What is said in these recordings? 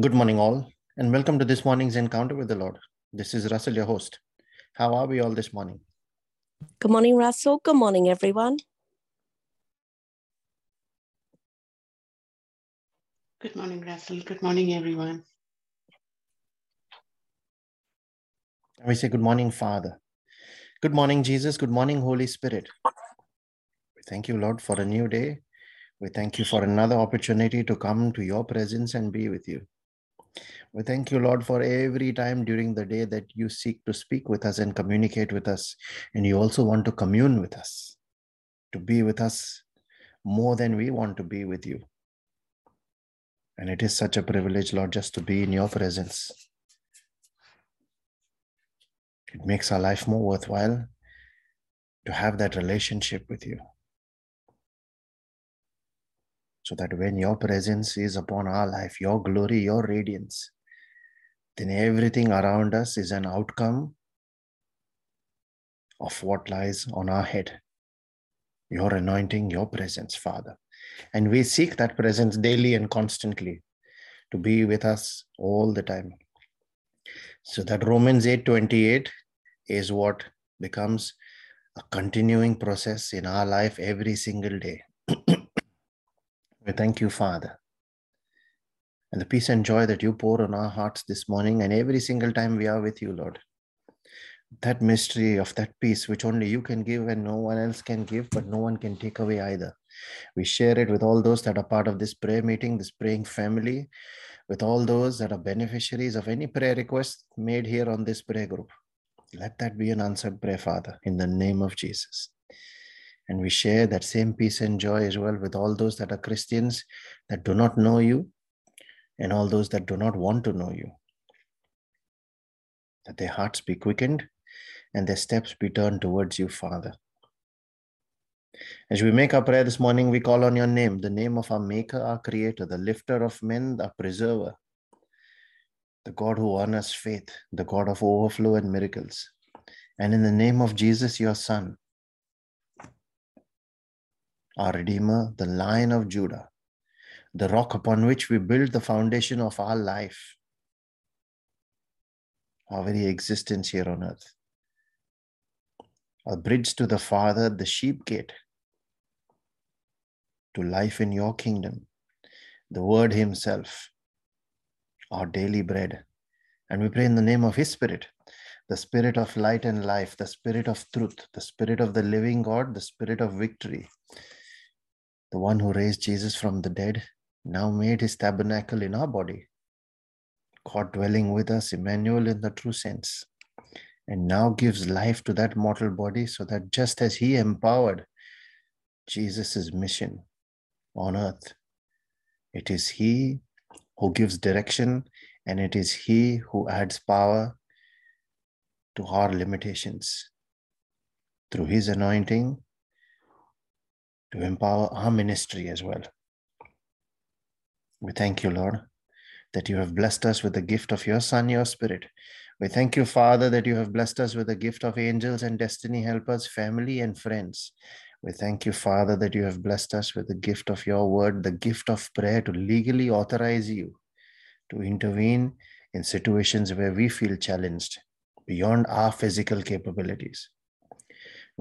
Good morning, all, and welcome to this morning's encounter with the Lord. This is Russell, your host. How are we all this morning? Good morning, Russell. Good morning, everyone. Good morning, Russell. Good morning, everyone. And We say, Good morning, Father. Good morning, Jesus. Good morning, Holy Spirit. We thank you, Lord, for a new day. We thank you for another opportunity to come to your presence and be with you. We thank you, Lord, for every time during the day that you seek to speak with us and communicate with us. And you also want to commune with us, to be with us more than we want to be with you. And it is such a privilege, Lord, just to be in your presence. It makes our life more worthwhile to have that relationship with you. So that when your presence is upon our life, your glory, your radiance, then everything around us is an outcome of what lies on our head. Your anointing, your presence, Father. And we seek that presence daily and constantly to be with us all the time. So that Romans 8:28 is what becomes a continuing process in our life every single day. we thank you, Father, and the peace and joy that you pour on our hearts this morning and every single time we are with you, Lord. That mystery of that peace, which only you can give and no one else can give, but no one can take away either. We share it with all those that are part of this prayer meeting, this praying family, with all those that are beneficiaries of any prayer request made here on this prayer group. Let that be an answered prayer, Father, in the name of Jesus. And we share that same peace and joy as well with all those that are Christians that do not know you and all those that do not want to know you. That their hearts be quickened and their steps be turned towards you, Father. As we make our prayer this morning, we call on your name, the name of our Maker, our Creator, the lifter of men, the preserver, the God who honors faith, the God of overflow and miracles. And in the name of Jesus, your Son, our Redeemer, the Lion of Judah, the rock upon which we build the foundation of our life, our very existence here on earth. A bridge to the Father, the sheep gate to life in your kingdom, the Word Himself, our daily bread. And we pray in the name of His Spirit, the Spirit of light and life, the Spirit of truth, the Spirit of the living God, the Spirit of victory, the one who raised Jesus from the dead, now made his tabernacle in our body, God dwelling with us, Emmanuel in the true sense, and now gives life to that mortal body so that just as he empowered Jesus' mission on earth, it is he who gives direction and it is he who adds power to our limitations. Through his anointing to empower our ministry as well. We thank you, Lord, that you have blessed us with the gift of your Son, your Spirit. We thank you, Father, that you have blessed us with the gift of angels and destiny helpers, family, and friends. We thank you, Father, that you have blessed us with the gift of your word, the gift of prayer to legally authorize you to intervene in situations where we feel challenged beyond our physical capabilities.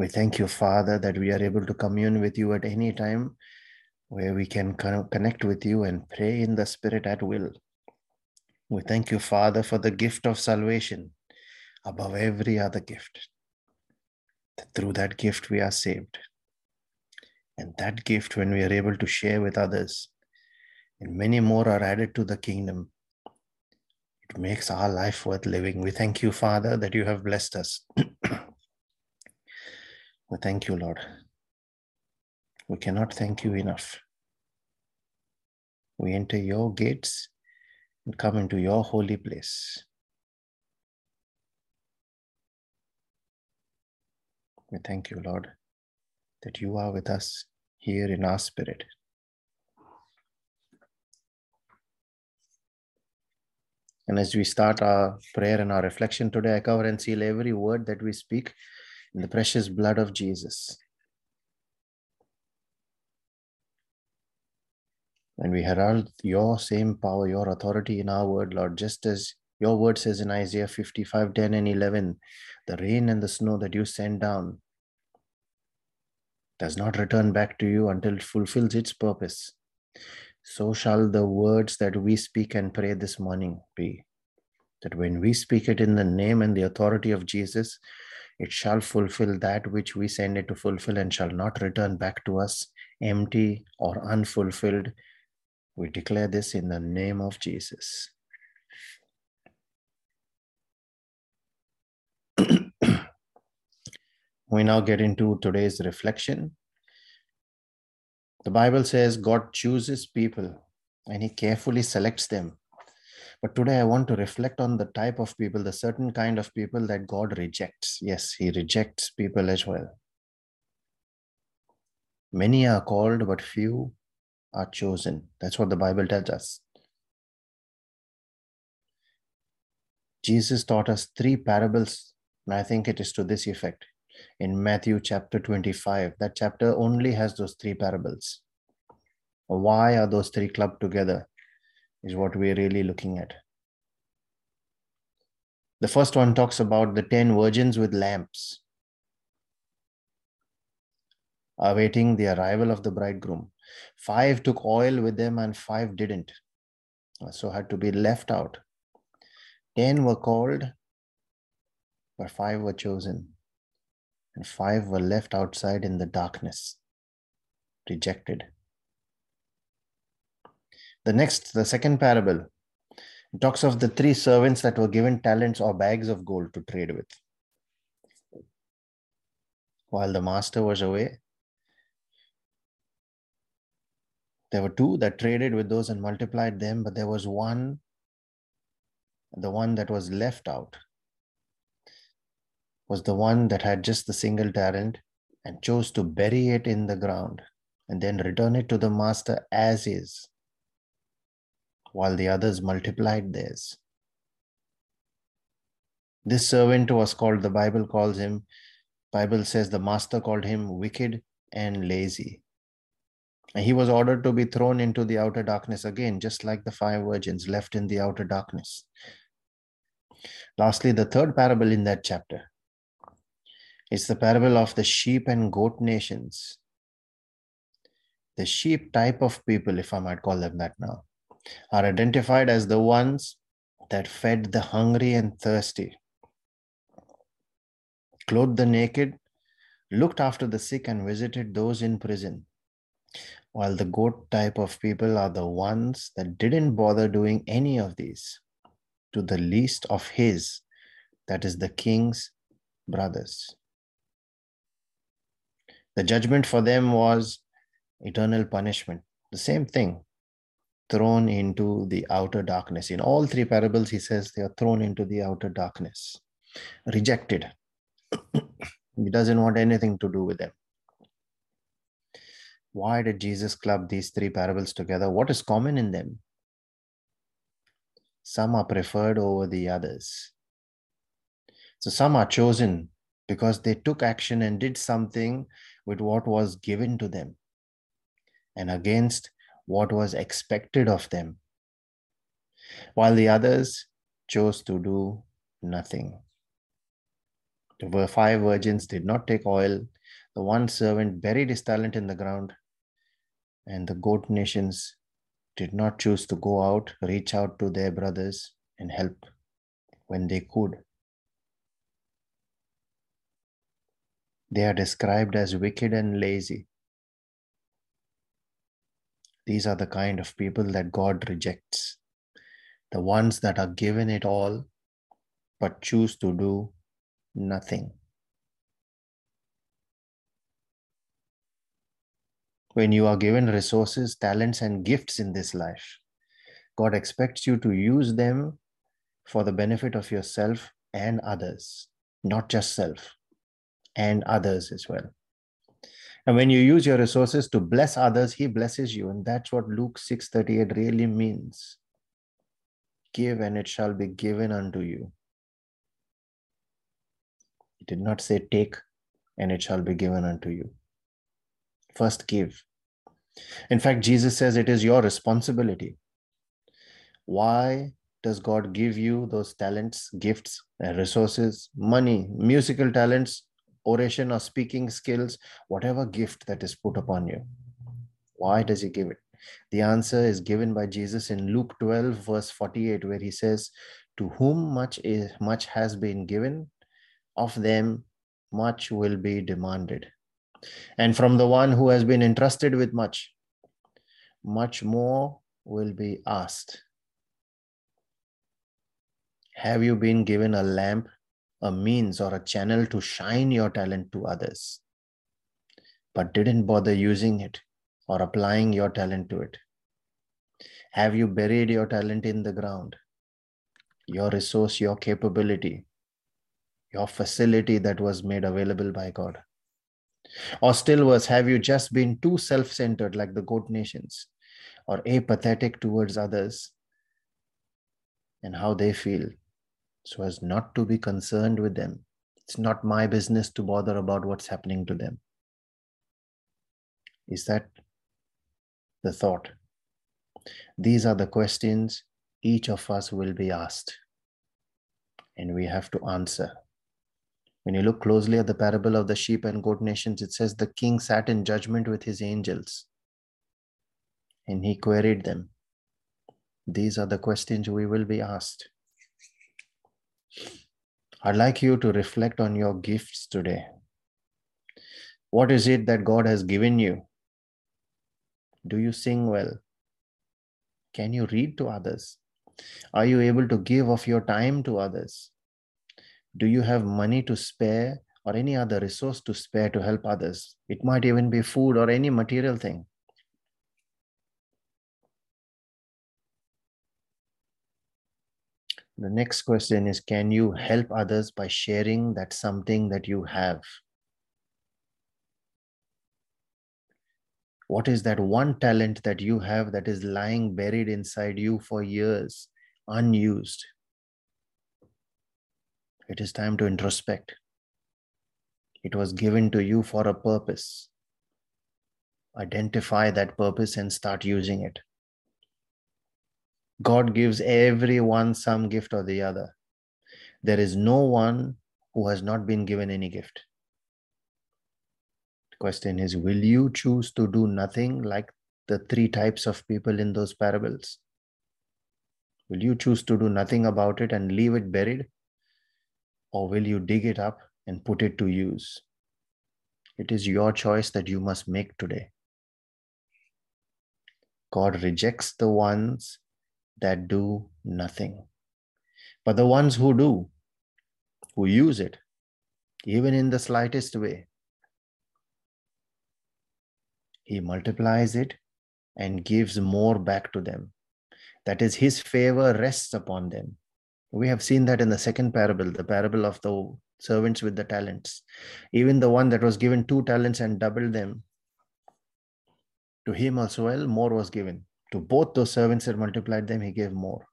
We thank you, Father, that we are able to commune with you at any time where we can connect with you and pray in the Spirit at will. We thank you, Father, for the gift of salvation above every other gift. Through that gift, we are saved. And that gift, when we are able to share with others, and many more are added to the kingdom, it makes our life worth living. We thank you, Father, that you have blessed us. we thank you, Lord. We cannot thank you enough. We enter your gates and come into your holy place. We thank you, Lord, that you are with us here in our spirit. And as we start our prayer and our reflection today, I cover and seal every word that we speak in the precious blood of Jesus. And we herald your same power, your authority in our word, Lord, just as your word says in Isaiah 55 10 and 11 the rain and the snow that you send down does not return back to you until it fulfills its purpose. So shall the words that we speak and pray this morning be. That when we speak it in the name and the authority of Jesus, it shall fulfill that which we send it to fulfill and shall not return back to us empty or unfulfilled. We declare this in the name of Jesus. we now get into today's reflection. The Bible says God chooses people and He carefully selects them. But today I want to reflect on the type of people, the certain kind of people that God rejects. Yes, He rejects people as well. Many are called, but few are chosen. That's what the Bible tells us. Jesus taught us three parables, and I think it is to this effect in Matthew chapter 25. That chapter only has those three parables. Why are those three clubbed together? Is what we're really looking at. The first one talks about the 10 virgins with lamps awaiting the arrival of the bridegroom. Five took oil with them and five didn't, so had to be left out. Ten were called, but five were chosen and five were left outside in the darkness, rejected. The next, the second parable, talks of the three servants that were given talents or bags of gold to trade with. While the master was away, there were two that traded with those and multiplied them, but there was one, the one that was left out, was the one that had just the single talent and chose to bury it in the ground and then return it to the master as is, while the others multiplied theirs. This servant was called, the Bible calls him, Bible says the master called him wicked and lazy. And he was ordered to be thrown into the outer darkness again, just like the five virgins left in the outer darkness. Lastly, the third parable in that chapter it's the parable of the sheep and goat nations. The sheep type of people, if I might call them that now, are identified as the ones that fed the hungry and thirsty, clothed the naked, looked after the sick, and visited those in prison. While the goat type of people are the ones that didn't bother doing any of these to the least of his, that is the king's brothers. The judgment for them was eternal punishment. The same thing, thrown into the outer darkness. In all three parables, he says they are thrown into the outer darkness, rejected. he doesn't want anything to do with them. Why did Jesus club these three parables together? What is common in them? Some are preferred over the others. So some are chosen because they took action and did something with what was given to them and against what was expected of them, while the others chose to do nothing. The five virgins did not take oil. The one servant buried his talent in the ground, and the goat nations did not choose to go out, reach out to their brothers, and help when they could. They are described as wicked and lazy. These are the kind of people that God rejects. The ones that are given it all but choose to do nothing. When you are given resources, talents, and gifts in this life, God expects you to use them for the benefit of yourself and others, not just self and others as well. And when you use your resources to bless others, he blesses you. And that's what Luke 6:38 really means. Give and it shall be given unto you. He did not say take and it shall be given unto you. First give. In fact, Jesus says it is your responsibility. Why does God give you those talents, gifts, resources, money, musical talents, oration or speaking skills, whatever gift that is put upon you? Why does He give it? The answer is given by Jesus in Luke 12, verse 48, where He says, To whom much is much has been given, of them much will be demanded. And from the one who has been entrusted with much, much more will be asked. Have you been given a lamp, a means, or a channel to shine your talent to others, but didn't bother using it or applying your talent to it? Have you buried your talent in the ground, your resource, your capability, your facility that was made available by God? Or still worse, have you just been too self centered like the goat nations or apathetic towards others and how they feel so as not to be concerned with them? It's not my business to bother about what's happening to them. Is that the thought? These are the questions each of us will be asked, and we have to answer. When you look closely at the parable of the sheep and goat nations, it says the king sat in judgment with his angels and he queried them. These are the questions we will be asked. I'd like you to reflect on your gifts today. What is it that God has given you? Do you sing well? Can you read to others? Are you able to give of your time to others? Do you have money to spare or any other resource to spare to help others? It might even be food or any material thing. The next question is Can you help others by sharing that something that you have? What is that one talent that you have that is lying buried inside you for years, unused? It is time to introspect. It was given to you for a purpose. Identify that purpose and start using it. God gives everyone some gift or the other. There is no one who has not been given any gift. The question is Will you choose to do nothing like the three types of people in those parables? Will you choose to do nothing about it and leave it buried? or will you dig it up and put it to use? It is your choice that you must make today. God rejects the ones that do nothing. But the ones who do, who use it, even in the slightest way, He multiplies it and gives more back to them. That is, His favor rests upon them. We have seen that in the second parable, the parable of the servants with the talents. Even the one that was given two talents and doubled them, to him as well, more was given. To both those servants that multiplied them, he gave more.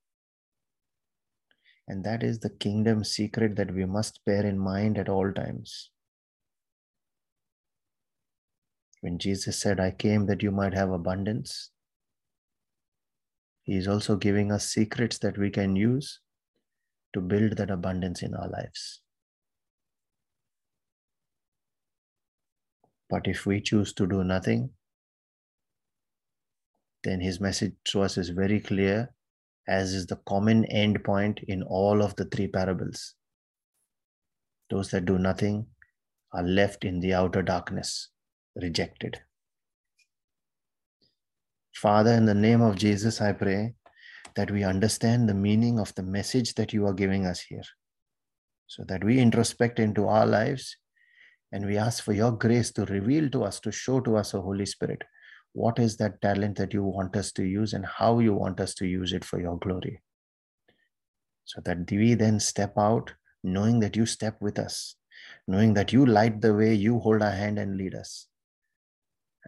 And that is the kingdom secret that we must bear in mind at all times. When Jesus said, I came that you might have abundance, he is also giving us secrets that we can use to build that abundance in our lives. But if we choose to do nothing, then his message to us is very clear, as is the common end point in all of the three parables. Those that do nothing are left in the outer darkness, rejected. Father, in the name of Jesus, I pray that we understand the meaning of the message that you are giving us here. So that we introspect into our lives and we ask for your grace to reveal to us, to show to us, O Holy Spirit, what is that talent that you want us to use and how you want us to use it for your glory. So that we then step out knowing that you step with us, knowing that you light the way, you hold our hand and lead us.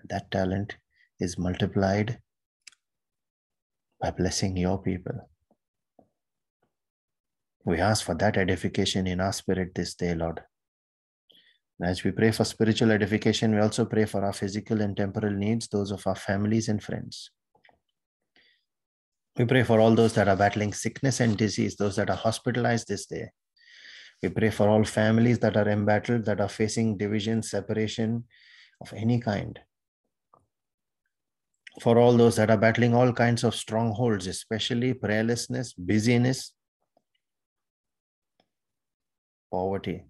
That talent is multiplied by blessing your people. We ask for that edification in our spirit this day, Lord. As we pray for spiritual edification, we also pray for our physical and temporal needs, those of our families and friends. We pray for all those that are battling sickness and disease, those that are hospitalized this day. We pray for all families that are embattled, that are facing division, separation of any kind. For all those that are battling all kinds of strongholds, especially prayerlessness, busyness, poverty.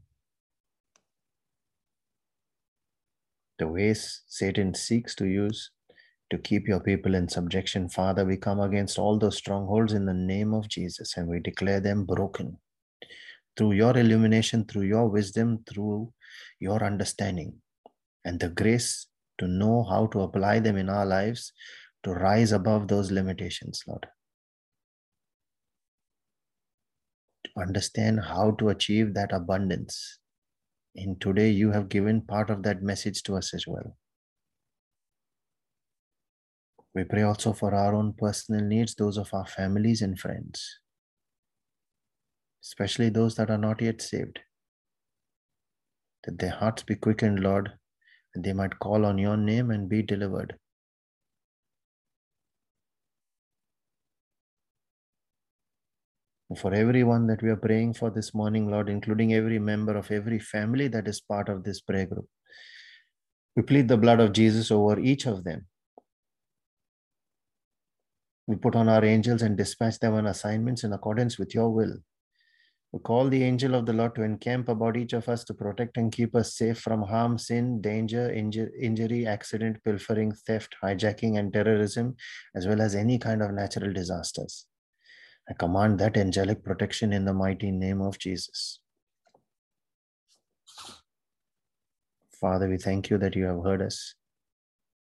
The ways Satan seeks to use to keep your people in subjection. Father, we come against all those strongholds in the name of Jesus and we declare them broken through your illumination, through your wisdom, through your understanding, and the grace to know how to apply them in our lives to rise above those limitations, Lord. To understand how to achieve that abundance. And today you have given part of that message to us as well. We pray also for our own personal needs, those of our families and friends, especially those that are not yet saved. That their hearts be quickened, Lord, and they might call on your name and be delivered. For everyone that we are praying for this morning, Lord, including every member of every family that is part of this prayer group, we plead the blood of Jesus over each of them we put on our angels and dispatch them on assignments in accordance with your will. We call the angel of the Lord to encamp about each of us to protect and keep us safe from harm, sin, danger, inju- injury, accident, pilfering, theft, hijacking, and terrorism, as well as any kind of natural disasters. I command that angelic protection in the mighty name of Jesus. Father, we thank you that you have heard us,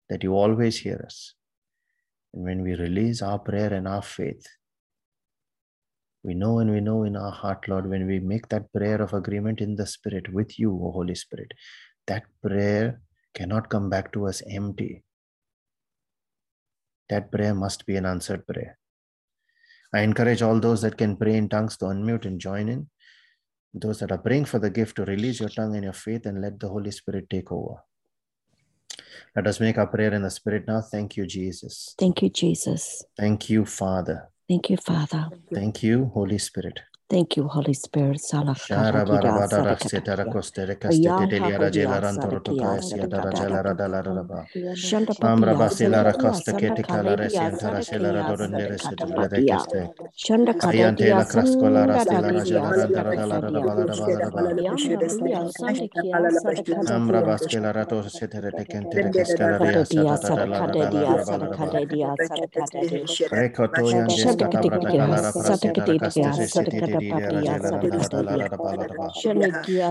that you always hear us. And when we release our prayer and our faith, we know and we know in our heart, Lord, when we make that prayer of agreement in the Spirit with you, O Holy Spirit, that prayer cannot come back to us empty. That prayer must be an answered prayer. I encourage all those that can pray in tongues to unmute and join in. Those that are praying for the gift to release your tongue and your faith and let the Holy Spirit take over. Let us make our prayer in the Spirit now. Thank you, Jesus. Thank you, Jesus. Thank you, Father. Thank you, Father. Thank you, Holy Spirit. Thank you, Holy Spirit. Salah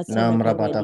Namra bata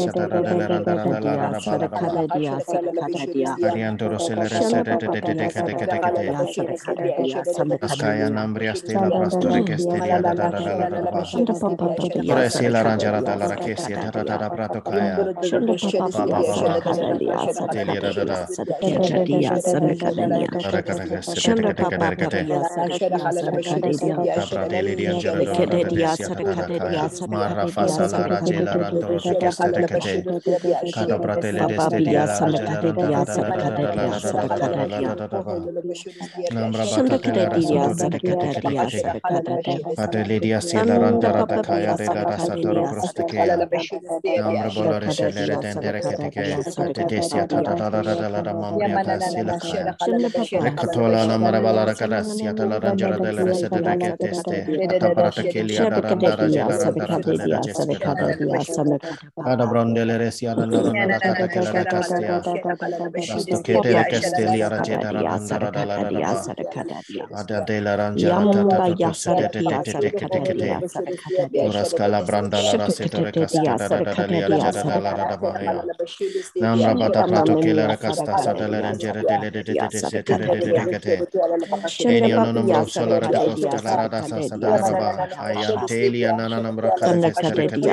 rala rala rala rala dia, sarkala dia, sarkala dia. Ariandoro celere serete de de de kete kete kete. Sarkala dia, Askaya nambria stela pastore che stelia da da da da da da. Ora si la rangiara da la che si da da da da prato kaya. Sarkala dia, sarkala dia, sarkala dia, sarkala dia. Sarkala dia, sarkala dia, sarkala dia. Sarkala dia, sarkala dia, sarkala dia. Marra fasa la ragela randoro che stelia. Ada brondele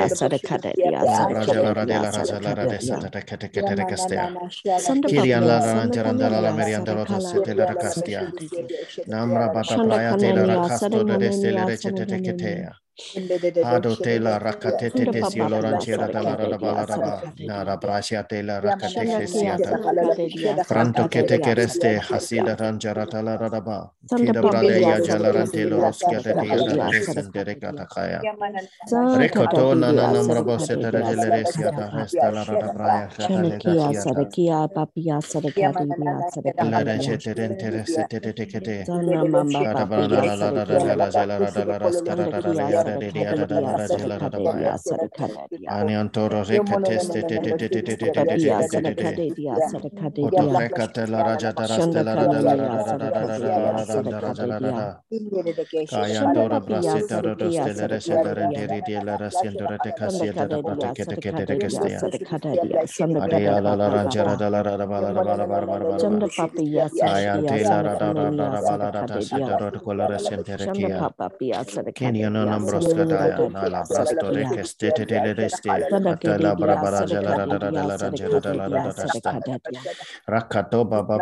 Sandra Cadelia, Kirian la la. Namra bata playa tela racasto de destele recete. Ado tela rakatete tesio loranchera dalla rabalaraba. Nara brasia tela rakatete siata. Franto kete kereste hasida ranjarata la radaba. Kida brade ya jalarante loroskia de tia da descendere katakaya. Rekoto na na boseta de geleresia da resta la shata le Shanakia, da Papia, Sadakadia, La Sadakadia. rejete denterese tete tekete. Sana Mamba Shada Papia, la la la la la la la la raskara da la la ya de dia da da la la da da rekateste te te te te te te te te Papia, te te te te. Sadakadia. rekate la raja da la da da la da da da da da da la da da la da da. Kaya rese la la da de ya la la la da la da da la da ba la ba la ba la ba la Chanda ba. Papia, Kaya ante la ra da da da Sadakia, da ba la da ta seta ro de la da la da jala da la da da da sta. Rakato baba bara Proscataya, Nala Brasto, Rekestete, Baba,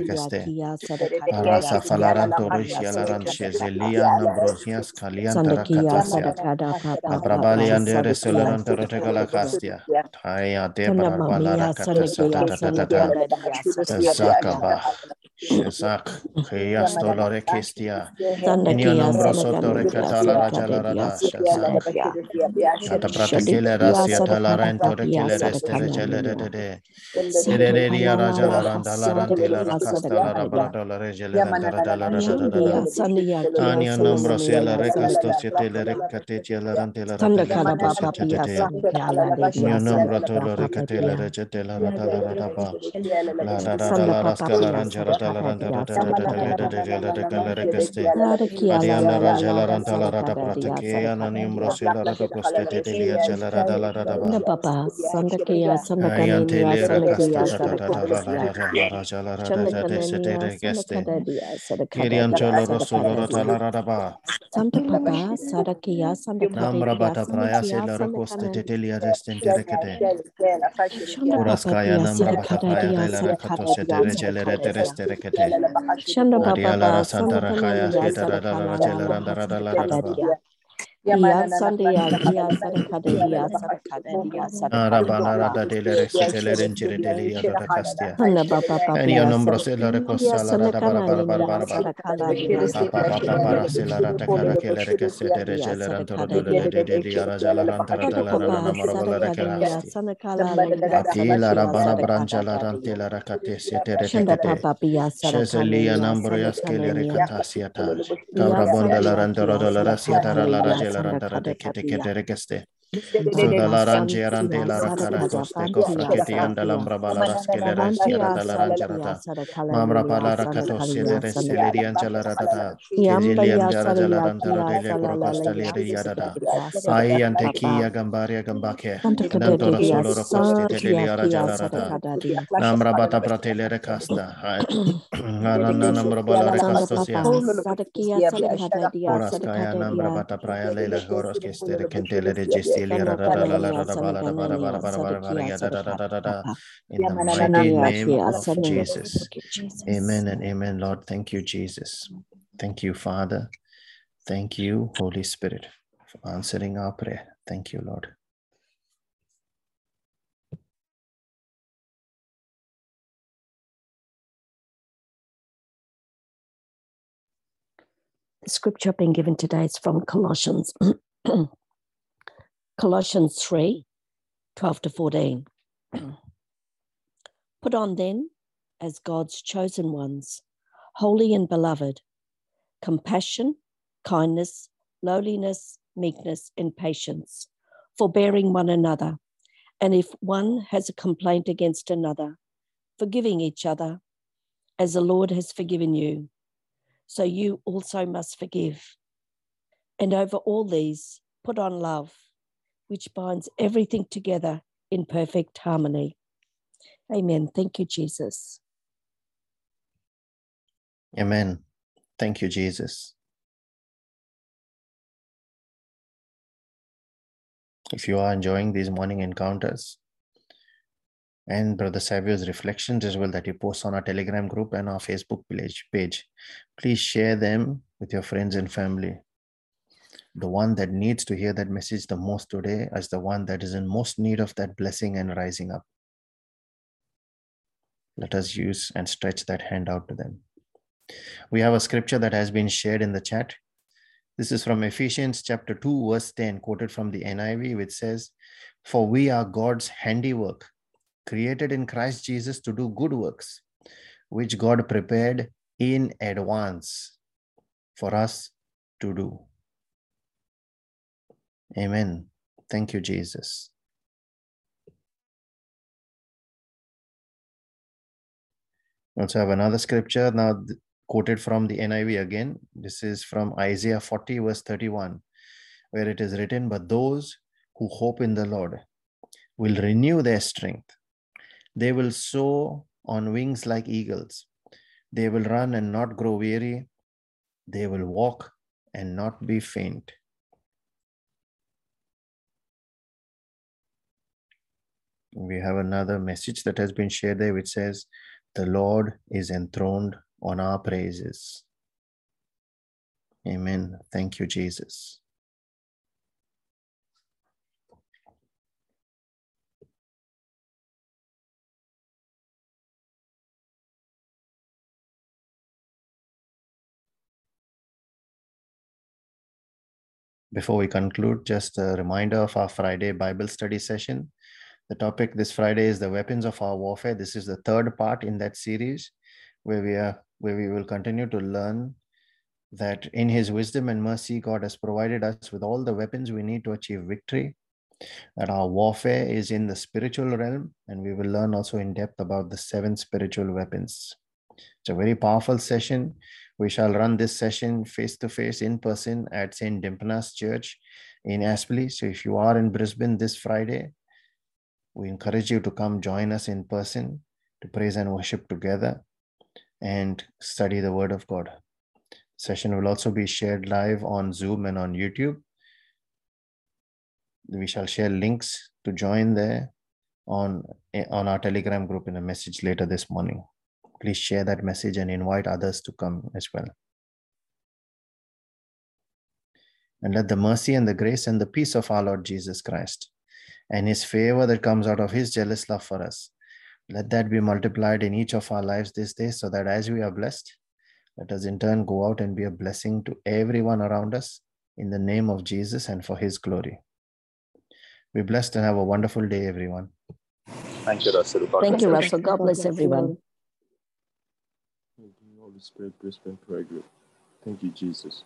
requeste. Arasa falaran dorish yalaran shezelia ambrosias kalian tarakatasia. Abrabali andere solaran tarotegala kastia. Taya debra balara katasata Shazak, Kreas Dolore Kestia, Inia Nombro Sotore Catala Rajala Rada, Shazak, Shata Pratakele Rasia Talarento de Kileres de. Regele de Sereria Rajala Randala Rantila Racastala Rabradola Regele Randala Rada, Tania Nombro Sela Recasto Sietele Recatella Rantela Rantela Sietele, Inia Nombro Tolore Catela Regetela Rada Rada, La Rada Rascala Rangerata. Thank you. Rada Rada Rada Shanda Baba Santa Rakaya, Santa Rakala, Chela Randa Rada Rabonda la da la la randa rada kete kete rekeste. Sudalaranji arante la rakaratos tekos raketi andalam rabalaras keleres keradalanjarata mamra palarakatos seleres selerian jalarata kejelian jarajalaran tarodele prokostali riyadada ai ante kiya gambaria gambake nantora solo rokosti teleli arajalarata namra bata pratele rekasta anana namra balarekastos ya horas kaya namra bata praya lela horas kestere kentele registri the mighty name of Jesus. Amen and amen, Lord. Thank you, Jesus. Thank you, Father. Thank you, Holy Spirit, for answering our prayer. Thank you, Lord. The scripture being given today is from Colossians Colossians 3 12 to 14. Put on then, as God's chosen ones, holy and beloved, compassion, kindness, lowliness, meekness, and patience, forbearing one another. And if one has a complaint against another, forgiving each other, as the Lord has forgiven you, so you also must forgive. And over all these, put on love, which binds everything together in perfect harmony. Amen. Thank you, Jesus. Amen. Thank you, Jesus. If you are enjoying these morning encounters and Brother Savio's reflections as well that he posts on our Telegram group and our Facebook page, page, please share them with your friends and family. The one that needs to hear that message the most today is the one that is in most need of that blessing and rising up. Let us use and stretch that hand out to them. We have a scripture that has been shared in the chat. This is from Ephesians chapter 2, verse 10, quoted from the NIV, which says, For we are God's handiwork, created in Christ Jesus to do good works, which God prepared in advance for us to do. Amen. Thank you, Jesus. also have another scripture now quoted from the NIV again. This is from Isaiah 40, verse 31, where it is written, But those who hope in the Lord will renew their strength. They will soar on wings like eagles. They will run and not grow weary. They will walk and not be faint. We have another message that has been shared there, which says, The Lord is enthroned on our praises. Amen. Thank you, Jesus. Before we conclude, just a reminder of our Friday Bible study session. The topic this Friday is the weapons of our warfare. This is the third part in that series where we are where we will continue to learn that in his wisdom and mercy god has provided us with all the weapons we need to achieve victory. That our warfare is in the spiritual realm and we will learn also in depth about the seven spiritual weapons. It's a very powerful session. We shall run this session face to face in person at st Dympna's church in aspley. So if you are in brisbane this friday we encourage you to come join us in person to praise and worship together and study the Word of God. Session will also be shared live on Zoom and on YouTube. We shall share links to join there on, on our Telegram group in a message later this morning. Please share that message and invite others to come as well. And let the mercy and the grace and the peace of our Lord Jesus Christ and his favor that comes out of his jealous love for us let that be multiplied in each of our lives this day so that as we are blessed, let us in turn go out and be a blessing to everyone around us in the name of Jesus and for his glory. Be blessed and have a wonderful day, everyone. Thank you, Russell. God Thank you, Russell. God bless everyone. Thank you, Holy Spirit, Brisbane Prayer Group. Thank you, Jesus.